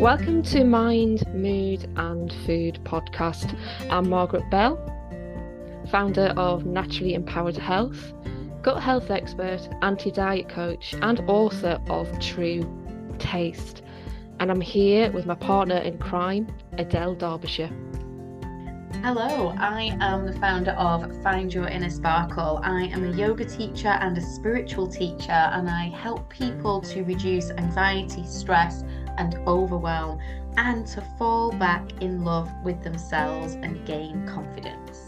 Welcome to Mind, Mood and Food podcast. I'm Margaret Bell, founder of Naturally Empowered Health, gut health expert, anti diet coach, and author of True Taste. And I'm here with my partner in crime, Adele Derbyshire. Hello, I am the founder of Find Your Inner Sparkle. I am a yoga teacher and a spiritual teacher, and I help people to reduce anxiety, stress, and overwhelm, and to fall back in love with themselves and gain confidence.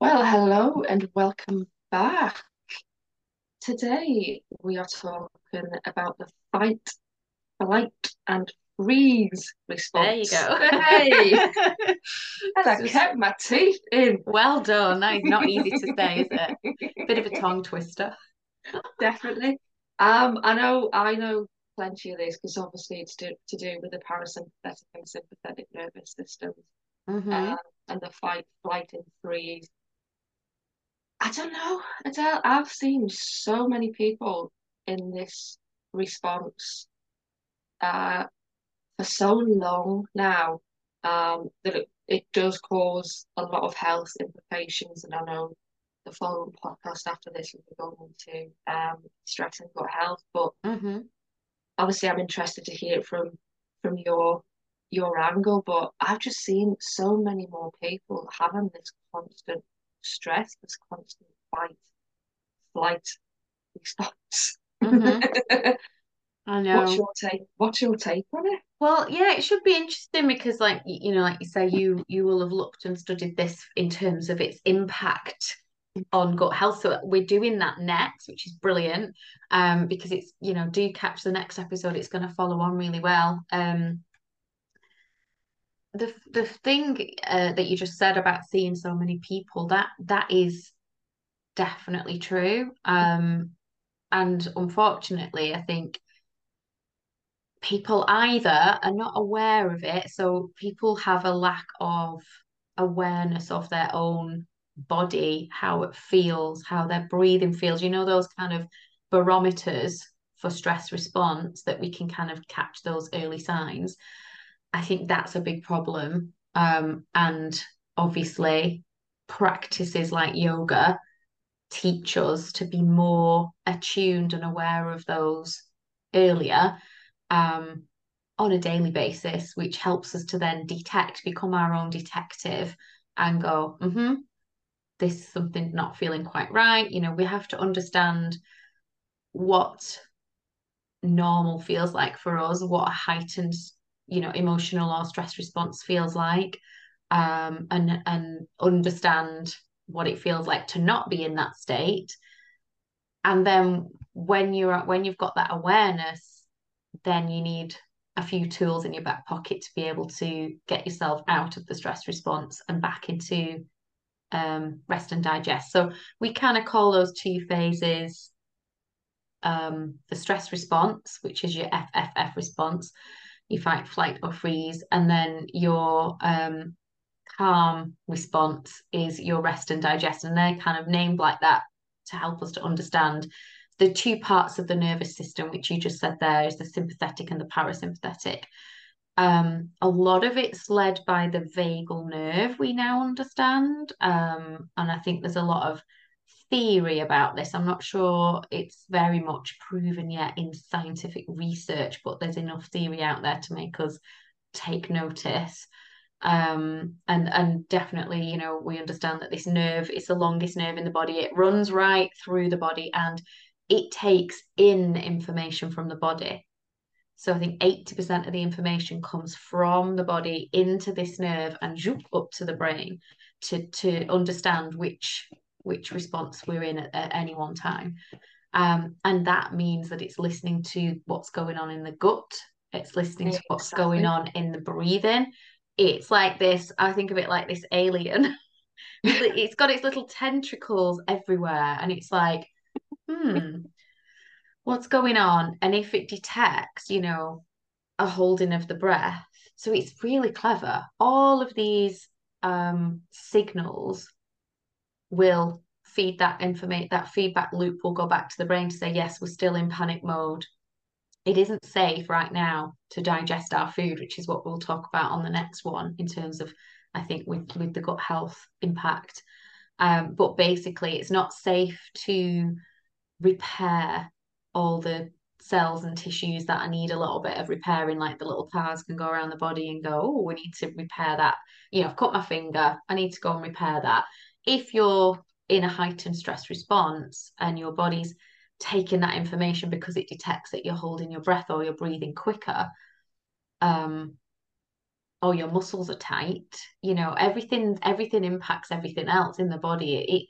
Well, hello and welcome back. Today we are talking about the fight, flight, and freeze response. There you go. Hey, and I kept my teeth in. Well done. That is not easy to say, is it? Bit of a tongue twister. Definitely. Um, I know, I know plenty of this because obviously it's to, to do with the parasympathetic and sympathetic nervous systems Mm-hmm. um, and the fight, flight, and freeze. I don't know, Adele. I've seen so many people in this response uh, for so long now um, that it, it does cause a lot of health implications. And I know the following podcast after this will be going into um, stress and gut health. But Mm-hmm. obviously, I'm interested to hear it from from your your angle. But I've just seen so many more people having this constant stress, this constant fight, flight response. Mm-hmm. I know. What's your take? What's your take on it? Well, yeah, it should be interesting because, like you know, like you say, you you will have looked and studied this in terms of its impact on gut health. So we're doing that next, which is brilliant. Um, because it's you know, do catch the next episode. It's going to follow on really well. Um, the the thing uh, that you just said about seeing so many people that that is definitely true. Um, and unfortunately, I think people either are not aware of it, so people have a lack of awareness of their own body, how it feels, how their breathing feels. You know, those kind of barometers for stress response that we can kind of catch those early signs. I think that's a big problem. Um, and obviously, practices like yoga teach us to be more attuned and aware of those earlier um, on a daily basis, which helps us to then detect, become our own detective, and go, mm-hmm, this is something not feeling quite right. You know, we have to understand what normal feels like for us, what a heightened, you know, emotional or stress response feels like, um, and and understand what it feels like to not be in that state. And then when you're when you've got that awareness, then you need a few tools in your back pocket to be able to get yourself out of the stress response and back into um, rest and digest. So we kind of call those two phases um, the stress response, which is your FFF response, you fight, flight, or freeze, and then your um, calm response is your rest and digest, and they're kind of named like that to help us to understand the two parts of the nervous system, which you just said there is the sympathetic and the parasympathetic. Um, a lot of it's led by the vagal nerve, we now understand. Um, and I think there's a lot of theory about this. I'm not sure it's very much proven yet in scientific research, but there's enough theory out there to make us take notice. Um, and and definitely, you know, we understand that this nerve is the longest nerve in the body. It runs right through the body and it takes in information from the body. So I think 80% of the information comes from the body into this nerve and up to the brain to to understand which which response we're in at, at any one time. Um, and that means that it's listening to what's going on in the gut, it's listening to what's going on in the breathing. It's like this, I think of it like this alien. it's got its little tentacles everywhere, and it's like, hmm, what's going on? And if it detects, you know, a holding of the breath, so it's really clever. All of these um, signals will feed that information, that feedback loop will go back to the brain to say, yes, we're still in panic mode. it isn't safe right now to digest our food, which is what we'll talk about on the next one in terms of, I think, with with the gut health impact. Um, but basically, it's not safe to repair all the cells and tissues that I need a little bit of repairing, like the little cars can go around the body and go, oh, we need to repair that. You know, I've cut my finger, I need to go and repair that. If you're in a heightened stress response and your body's taking that information because it detects that you're holding your breath or you're breathing quicker, um, or your muscles are tight, you know, everything everything impacts everything else in the body. It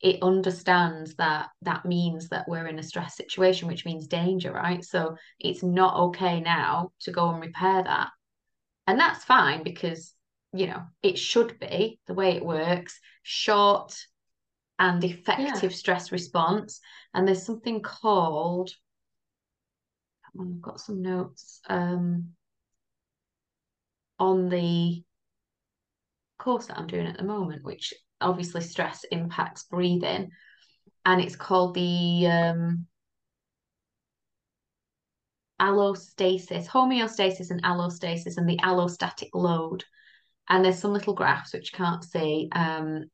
it understands that that means that we're in a stress situation, which means danger, right? So it's not okay now to go and repair that. And that's fine because, you know, it should be the way it works short and effective yeah. stress response. And there's something called, I've got some notes um, on the course that I'm doing at the moment, which obviously stress impacts breathing, and it's called the um, allostasis, homeostasis, and allostasis, and the allostatic load. And there's some little graphs which you can't see, um,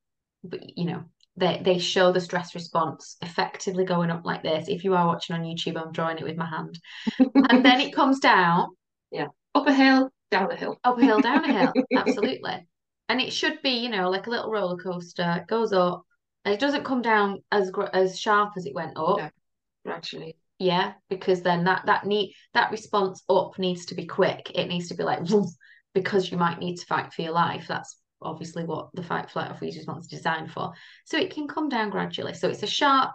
but you know they they show the stress response effectively going up like this. If you are watching on YouTube, I'm drawing it with my hand, and then it comes down. Yeah, up a hill, down a hill, up a hill, down a hill. Absolutely and it should be you know like a little roller coaster it goes up and it doesn't come down as as sharp as it went up. Yeah, gradually. Yeah because then that that need that response up needs to be quick. It needs to be like because you might need to fight for your life. That's obviously what the fight flight or freeze response is designed for. So it can come down gradually. So it's a sharp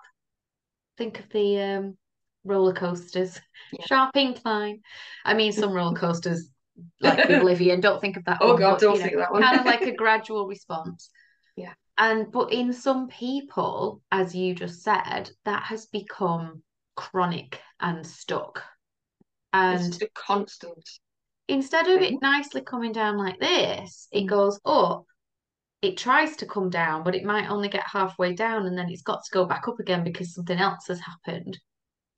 think of the um roller coasters. Yeah. sharp incline. I mean some roller coasters like Oblivion. Don't think of that. Oh one, God, but, don't think know, that one. kind of like a gradual response. Yeah. And but in some people, as you just said, that has become chronic and stuck. And it's a constant. Instead of it nicely coming down like this, it mm. goes up. It tries to come down, but it might only get halfway down and then it's got to go back up again because something else has happened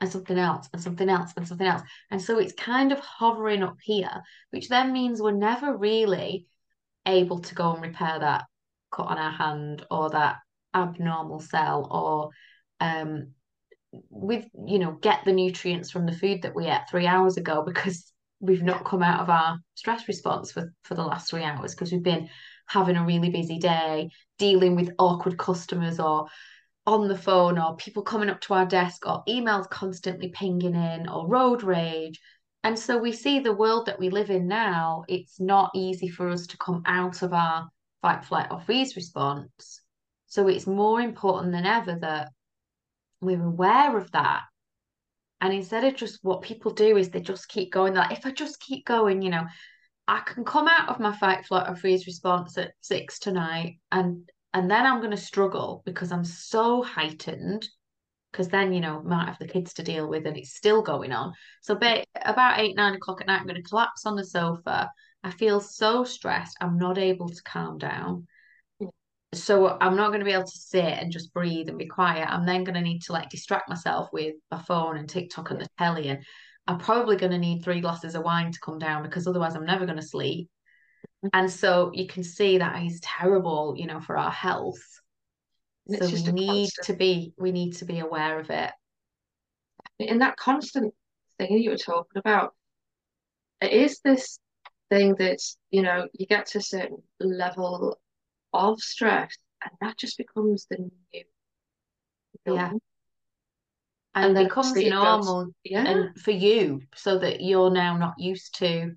and something else and something else and something else. And so it's kind of hovering up here, which then means we're never really able to go and repair that cut on our hand or that abnormal cell or um with you know get the nutrients from the food that we ate three hours ago because we've not come out of our stress response for for the last three hours because we've been having a really busy day dealing with awkward customers or on the phone or people coming up to our desk or emails constantly pinging in or road rage. And so we see the world that we live in now, it's not easy for us to come out of our fight, flight, or freeze response. So it's more important than ever that we're aware of that. And instead of just what people do is they just keep going, like, if I just keep going, you know, I can come out of my fight, flight, or freeze response at six tonight and and then I'm going to struggle because I'm so heightened. Because then, you know, might have the kids to deal with and it's still going on. So, ba- about eight, nine o'clock at night, I'm going to collapse on the sofa. I feel so stressed. I'm not able to calm down. So, I'm not going to be able to sit and just breathe and be quiet. I'm then going to need to like distract myself with my phone and TikTok and the telly. And I'm probably going to need three glasses of wine to come down because otherwise, I'm never going to sleep. Mm-hmm. And so you can see that is terrible, you know, for our health. so we need constant... to be we need to be aware of it. In that constant thing you were talking about, it is this thing that, you know, you get to a certain level of stress and that just becomes the new yeah and, and becomes normal yeah. and for you so that you're now not used to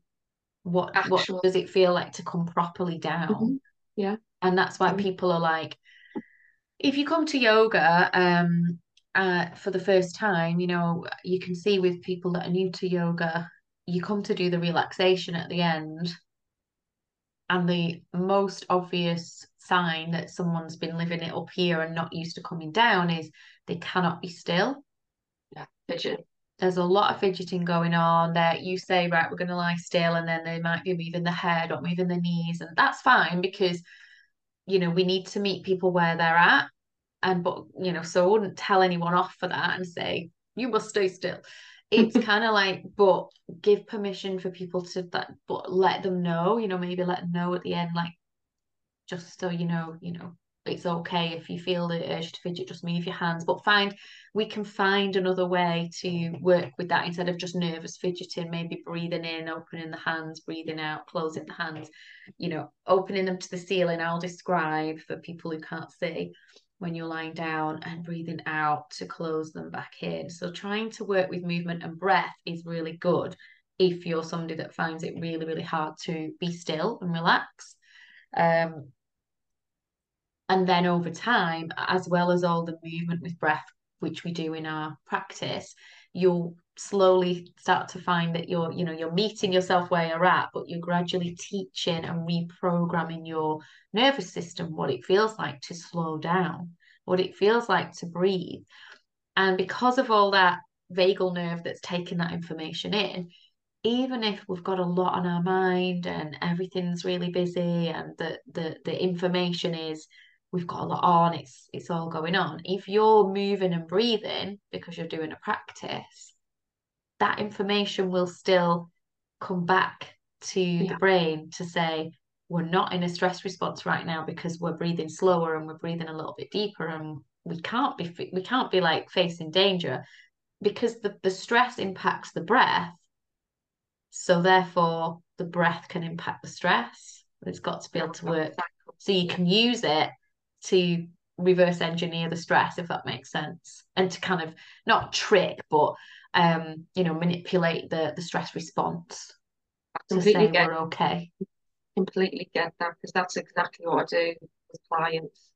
what Actual. what does it feel like to come properly down mm-hmm. yeah and that's why mm-hmm. people are like if you come to yoga um uh, for the first time you know you can see with people that are new to yoga you come to do the relaxation at the end and the most obvious sign that someone's been living it up here and not used to coming down is they cannot be still yeah fidget there's a lot of fidgeting going on that you say right we're going to lie still and then they might be moving the head or moving the knees and that's fine because you know we need to meet people where they're at and but you know so I wouldn't tell anyone off for that and say you must stay still. It's kind of like, but give permission for people to that, but let them know, you know, maybe let them know at the end, like, just so you know, you know, it's okay if you feel the urge to fidget, just move your hands. But find we can find another way to work with that instead of just nervous fidgeting, maybe breathing in, opening the hands, breathing out, closing the hands, you know, opening them to the ceiling. I'll describe for people who can't see when you're lying down and breathing out to close them back in. So trying to work with movement and breath is really good if you're somebody that finds it really, really hard to be still and relax. Um, and then over time, as well as all the movement with breath, which we do in our practice, you'll slowly start to find that you're, you know, you're meeting yourself where you're at, but you're gradually teaching and reprogramming your nervous system what it feels like to slow down, what it feels like to breathe. And because of all that vagal nerve that's taking that information in, even if we've got a lot on our mind and everything's really busy and the the, the information is we've got a lot on, it's it's all going on. If you're moving and breathing because you're doing a practice, that information will still come back to yeah. the brain to say we're not in a stress response right now because we're breathing slower and we're breathing a little bit deeper and we can't be we can't be like facing danger because the, the stress impacts the breath so therefore the breath can impact the stress it's got to be able to work so you can use it to reverse engineer the stress if that makes sense and to kind of not trick but um you know manipulate the the stress response to say get, we're okay. Completely get that because that's exactly what I do with clients.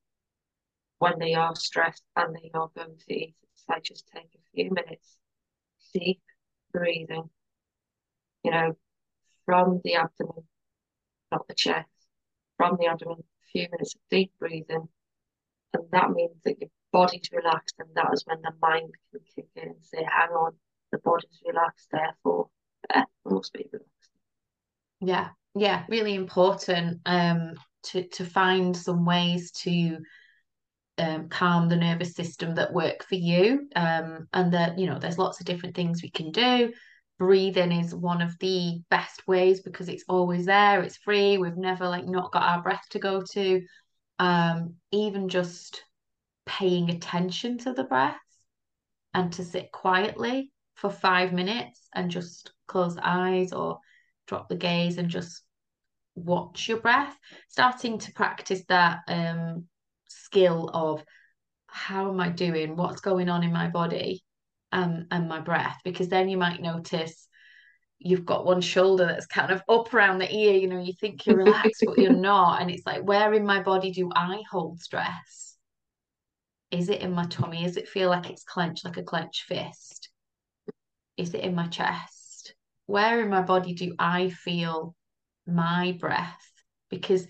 When they are stressed and they are going to eat it's like just take a few minutes deep breathing you know from the abdomen not the chest from the abdomen a few minutes of deep breathing and that means that your body's relaxed, and that is when the mind can kick in and say, hang on, the body's relaxed, therefore, eh, must be relaxed. Yeah, yeah, really important um, to, to find some ways to um, calm the nervous system that work for you. Um, and that, you know, there's lots of different things we can do. Breathing is one of the best ways because it's always there, it's free. We've never like not got our breath to go to um, even just paying attention to the breath and to sit quietly for five minutes and just close the eyes or drop the gaze and just watch your breath starting to practice that um, skill of how am i doing? What's going on in my body um, and my breath? Because then you might notice you've got one shoulder that's kind of up around the ear, you know, you think you're relaxed, but you're not. And it's like, where in my body do I hold stress? Is it in my tummy? Does it feel like it's clenched, like a clenched fist? Is it in my chest? Where in my body do I feel my breath? Because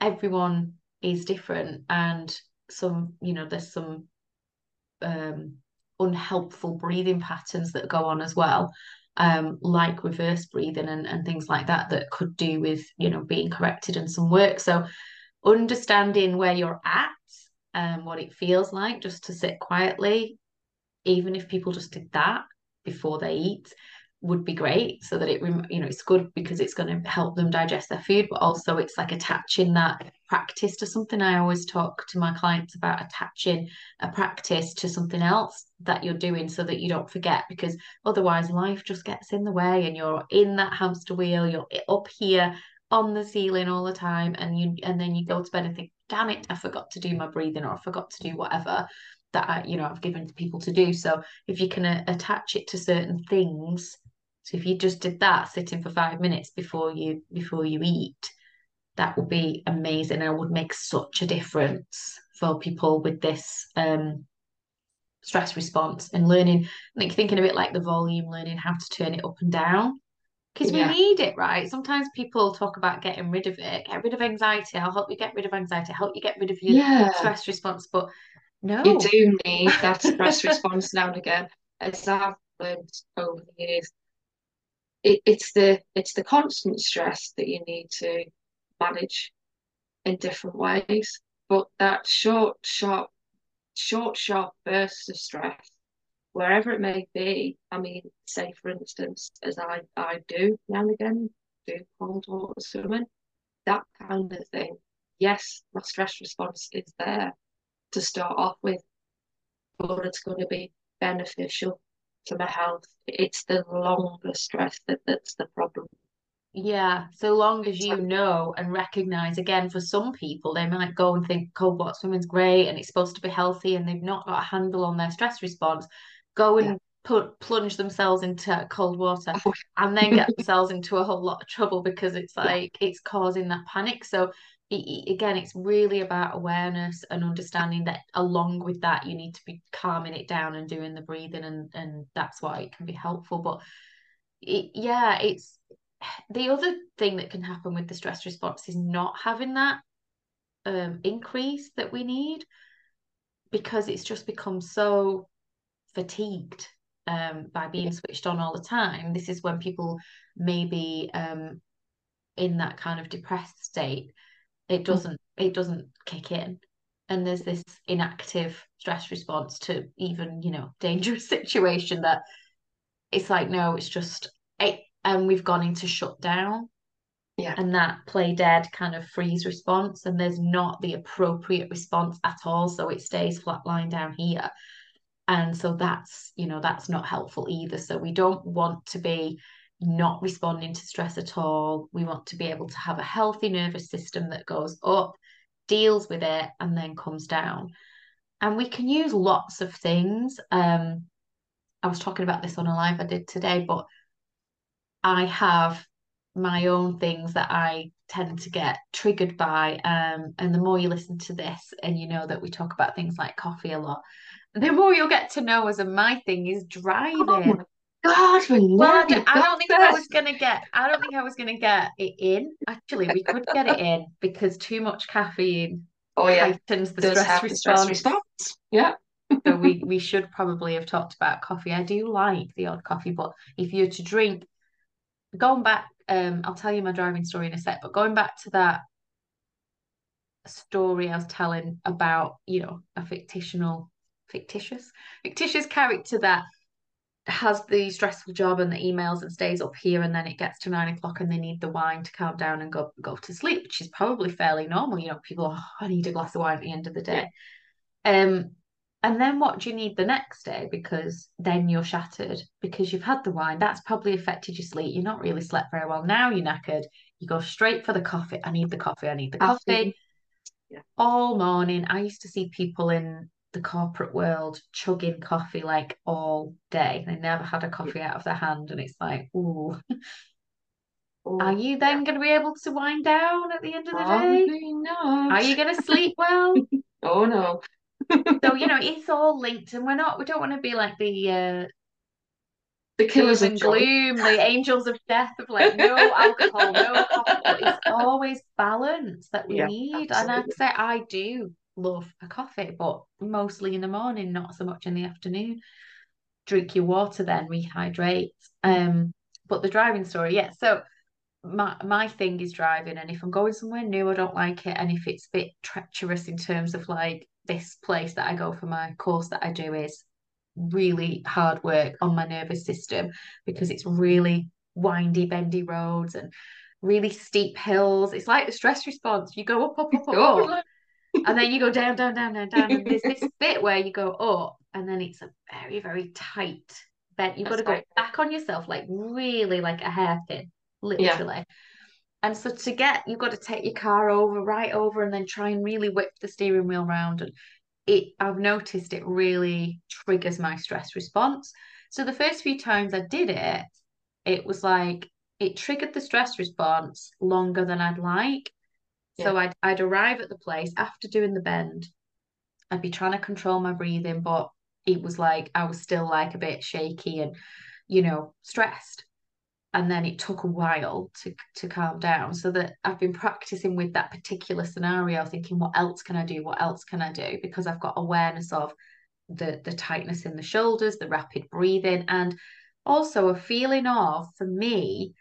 everyone is different and some, you know, there's some um unhelpful breathing patterns that go on as well um, like reverse breathing and, and things like that that could do with you know being corrected and some work. So understanding where you're at and um, what it feels like just to sit quietly even if people just did that before they eat would be great so that it you know it's good because it's going to help them digest their food but also it's like attaching that practice to something i always talk to my clients about attaching a practice to something else that you're doing so that you don't forget because otherwise life just gets in the way and you're in that hamster wheel you're up here on the ceiling all the time and you and then you go to bed and think damn it i forgot to do my breathing or i forgot to do whatever that I, you know I've given to people to do. So if you can uh, attach it to certain things, so if you just did that, sitting for five minutes before you before you eat, that would be amazing and would make such a difference for people with this um, stress response and learning, like thinking of it like the volume, learning how to turn it up and down. Because we yeah. need it, right? Sometimes people talk about getting rid of it, get rid of anxiety. I'll help you get rid of anxiety, I'll help you get rid of your yeah. stress response. But no, you do need that stress response now and again. As I've learned over the years, it, it's the it's the constant stress that you need to manage in different ways. But that short, sharp, short, sharp bursts of stress wherever it may be. I mean, say for instance, as I, I do now and again, do cold water swimming, that kind of thing. Yes, my stress response is there to start off with, but it's going to be beneficial to my health. It's the longer stress that, that's the problem. Yeah, so long as you know and recognize, again, for some people, they might go and think cold water swimming's great and it's supposed to be healthy and they've not got a handle on their stress response. Go and yeah. put plunge themselves into cold water oh, and then get themselves into a whole lot of trouble because it's like yeah. it's causing that panic. So it, again, it's really about awareness and understanding that along with that, you need to be calming it down and doing the breathing, and and that's why it can be helpful. But it, yeah, it's the other thing that can happen with the stress response is not having that um, increase that we need because it's just become so fatigued um, by being switched on all the time. This is when people may be um, in that kind of depressed state it mm. doesn't it doesn't kick in. And there's this inactive stress response to even you know dangerous situation that it's like no it's just it and we've gone into shutdown. Yeah. And that play dead kind of freeze response and there's not the appropriate response at all. So it stays flatline down here. And so that's you know that's not helpful either. So we don't want to be not responding to stress at all. We want to be able to have a healthy nervous system that goes up, deals with it, and then comes down. And we can use lots of things. Um, I was talking about this on a live I did today, but I have my own things that I tend to get triggered by. Um, and the more you listen to this and you know that we talk about things like coffee a lot, the more you'll get to know as a my thing is driving. God, well, I don't, I don't think I was gonna get. I don't think I was gonna get it in. Actually, we could get it in because too much caffeine oh, yeah. heightens the stress response. stress response. Yeah. so we we should probably have talked about coffee. I do like the odd coffee, but if you're to drink, going back, um, I'll tell you my driving story in a sec. But going back to that story I was telling about, you know, a fictional, fictitious, fictitious character that has the stressful job and the emails and stays up here and then it gets to nine o'clock and they need the wine to calm down and go go to sleep which is probably fairly normal. You know people oh, I need a glass of wine at the end of the day. Yeah. um and then what do you need the next day? Because then you're shattered. Because you've had the wine that's probably affected your sleep. You're not really slept very well. Now you're knackered. You go straight for the coffee. I need the coffee. I need the coffee, coffee. Yeah. all morning I used to see people in the corporate world chugging coffee like all day. They never had a coffee out of their hand, and it's like, ooh. Are you then going to be able to wind down at the end of the Probably day? Not. Are you going to sleep well? oh no. so you know it's all linked, and we're not. We don't want to be like the uh, the killers and gloom, the angels of death of like no alcohol, no coffee. It's always balance that we yeah, need, absolutely. and I'd say I do love a coffee, but mostly in the morning, not so much in the afternoon. Drink your water then, rehydrate. Um, but the driving story, yeah. So my my thing is driving, and if I'm going somewhere new, I don't like it, and if it's a bit treacherous in terms of like this place that I go for my course that I do is really hard work on my nervous system because it's really windy, bendy roads and really steep hills. It's like the stress response. You go up, up, up, up, and then you go down, down, down, down, down. And there's this bit where you go up, and then it's a very, very tight bend. You've That's got to go back on yourself, like really like a hairpin, literally. Yeah. And so to get, you've got to take your car over, right over, and then try and really whip the steering wheel around. And it, I've noticed it really triggers my stress response. So the first few times I did it, it was like it triggered the stress response longer than I'd like. So I'd I'd arrive at the place after doing the bend. I'd be trying to control my breathing, but it was like I was still like a bit shaky and, you know, stressed. And then it took a while to to calm down. So that I've been practicing with that particular scenario, thinking, what else can I do? What else can I do? Because I've got awareness of the the tightness in the shoulders, the rapid breathing, and also a feeling of, for me,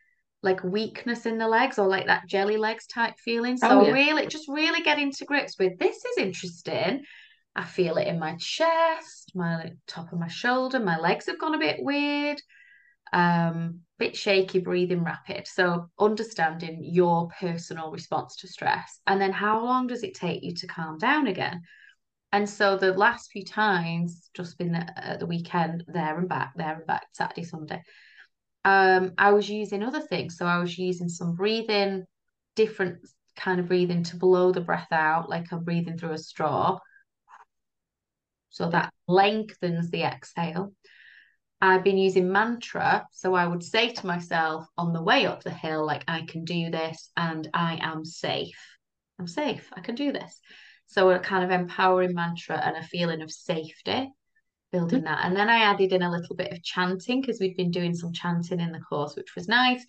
like weakness in the legs or like that jelly legs type feeling. So oh, yeah. really just really getting to grips with this is interesting. I feel it in my chest, my top of my shoulder, my legs have gone a bit weird, um, bit shaky, breathing rapid. So understanding your personal response to stress, and then how long does it take you to calm down again? And so the last few times, just been at the weekend, there and back, there and back, Saturday, Sunday. Um, I was using other things. So I was using some breathing, different kind of breathing to blow the breath out, like I'm breathing through a straw. So that lengthens the exhale. I've been using mantra. So I would say to myself on the way up the hill, like, I can do this and I am safe. I'm safe. I can do this. So a kind of empowering mantra and a feeling of safety, building that. And then I added in a little bit of chanting because we'd been doing some chanting in the course, which was nice.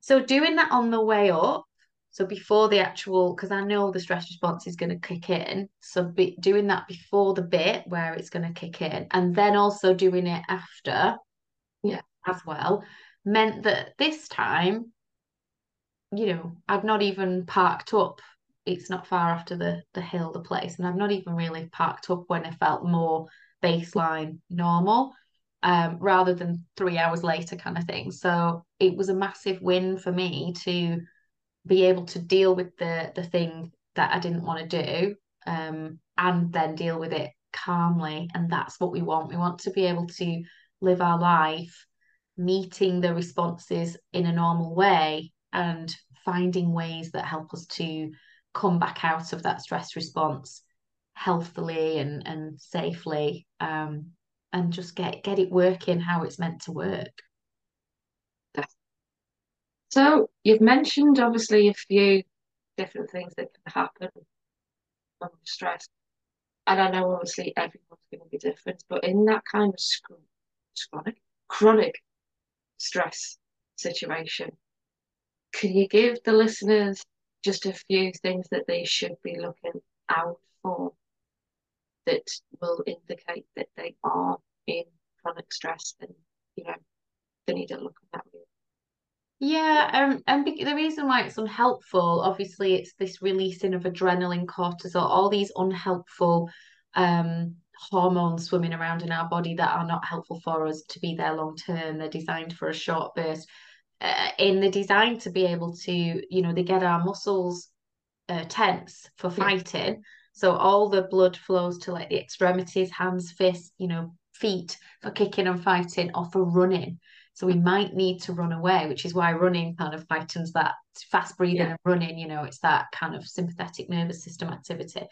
So doing that on the way up, so before the actual, because I know the stress response is going to kick in. So be, doing that before the bit where it's going to kick in, and then also doing it after, yeah, as well, meant that this time, you know, I've not even parked up it's not far after the the hill, the place, and I've not even really parked up when I felt more baseline normal, um, rather than three hours later kind of thing. So it was a massive win for me to be able to deal with the the thing that I didn't want to do, um, and then deal with it calmly. And that's what we want. We want to be able to live our life meeting the responses in a normal way and finding ways that help us to come back out of that stress response healthily and and safely um, and just get get it working how it's meant to work. So you've mentioned obviously a few different things that can happen from stress. And I know obviously everyone's going to be different but in that kind of chronic chronic stress situation can you give the listeners just a few things that they should be looking out for that will indicate that they are in chronic stress and you know they need to look at that yeah, um, and the reason why it's unhelpful, obviously, it's this releasing of adrenaline, cortisol, all these unhelpful um, hormones swimming around in our body that are not helpful for us to be there long term. They're designed for a short burst uh, in the design to be able to, you know, they get our muscles uh, tense for fighting. So all the blood flows to like the extremities, hands, fists, you know, feet for kicking and fighting or for running. So we might need to run away, which is why running kind of heightens that fast breathing yeah. and running, you know, it's that kind of sympathetic nervous system activity.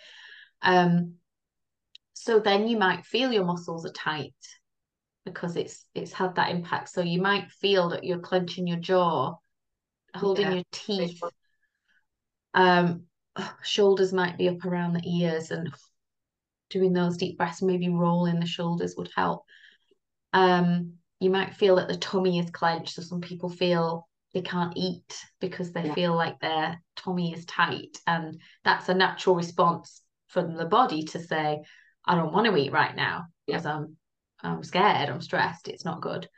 Um, so then you might feel your muscles are tight because it's it's had that impact. So you might feel that you're clenching your jaw, holding yeah. your teeth. Um, shoulders might be up around the ears, and doing those deep breaths, maybe rolling the shoulders would help. Um, you might feel that the tummy is clenched. So some people feel they can't eat because they yeah. feel like their tummy is tight, and that's a natural response from the body to say, "I don't want to eat right now because yeah. I'm I'm scared, I'm stressed, it's not good.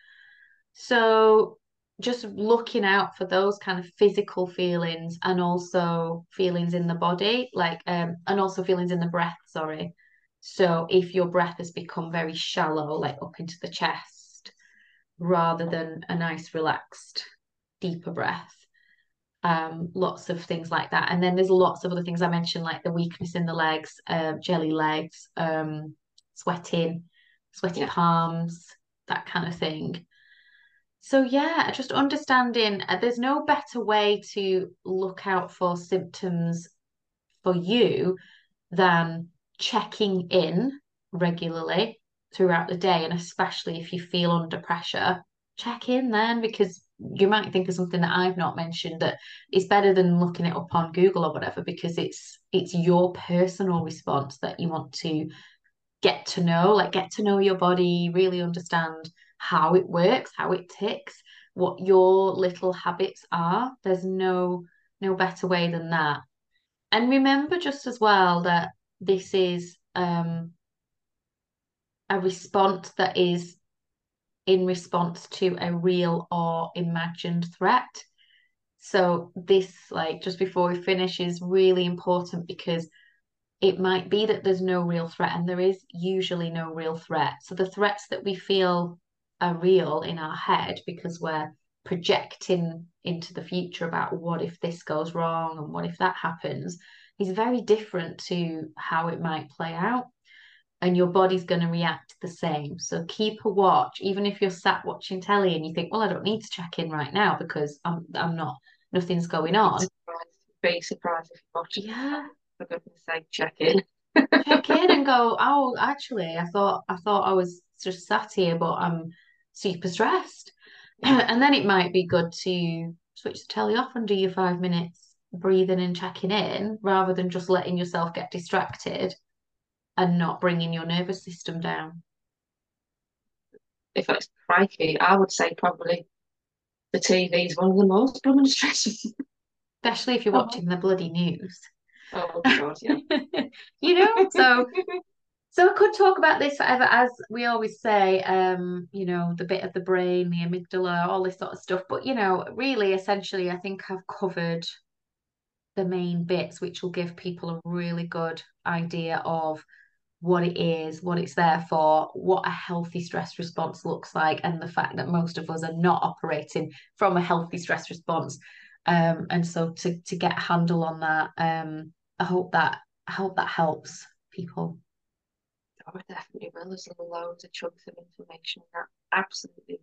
So just looking out for those kind of physical feelings and also feelings in the body, like um and also feelings in the breath, sorry. So if your breath has become very shallow, like up into the chest, rather than a nice relaxed, deeper breath. Um, lots of things like that. And then there's lots of other things I mentioned, like the weakness in the legs, uh, jelly legs, um, sweating, sweaty yeah. palms, that kind of thing. So yeah, just understanding uh, there's no better way to look out for symptoms for you than checking in regularly throughout the day and especially if you feel under pressure check in then because you might think of something that I've not mentioned that is better than looking it up on Google or whatever because it's it's your personal response that you want to get to know, like get to know your body, really understand how it works, how it ticks, what your little habits are. There's no no better way than that. And remember just as well that this is um a response that is in response to a real or imagined threat. So this like just before we finish is really important because it might be that there's no real threat, and there is usually no real threat. So the threats that we feel are real in our head because we're projecting into the future about what if this goes wrong and what if that happens is very different to how it might play out. And your body's going to react the same. So keep a watch. Even if you're sat watching telly and you think well I don't need to check in right now because I'm I'm not nothing's going on. Be surprised if you're watching. Yeah. For goodness sake check in. Check in and go oh actually I thought I thought I was just sat here but I'm super stressed and then it might be good to switch the telly off and do your five minutes breathing and checking in rather than just letting yourself get distracted and not bringing your nervous system down. If it's crikey, I would say probably the TV is one of the most blooming stressful. Especially if you're oh. watching the bloody news. Oh god, yeah. you know, so so I could talk about this forever, as we always say, um, you know, the bit of the brain, the amygdala, all this sort of stuff. But, you know, really, essentially, I think I've covered the main bits, which will give people a really good idea of what it is, what it's there for, what a healthy stress response looks like, and the fact that most of us are not operating from a healthy stress response. Um, and so to to get a handle on that, um, I hope that I hope that helps people. Oh, I definitely will. There's loads of chunks of information that absolutely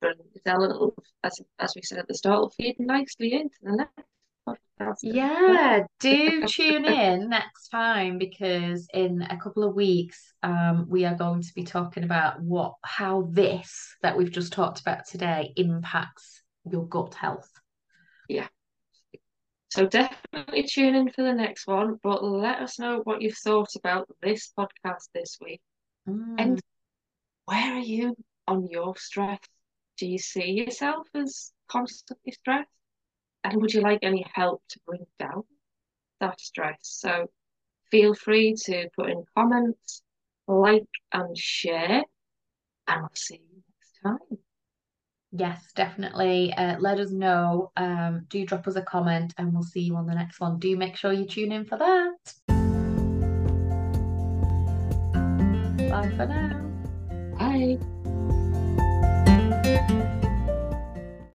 brilliant. A little, as, as we said at the start, will feed nicely into the next podcast. Yeah, do tune in next time because in a couple of weeks, um, we are going to be talking about what how this that we've just talked about today impacts your gut health. Yeah. So definitely tune in for the next one, but let us know what you've thought about this podcast this week. Mm. And where are you on your stress? Do you see yourself as constantly stressed? And would you like any help to bring down that stress? So feel free to put in comments, like, and share. And I'll see you next time. Yes, definitely. Uh, let us know. Um, do drop us a comment and we'll see you on the next one. Do make sure you tune in for that. Bye for now. Bye.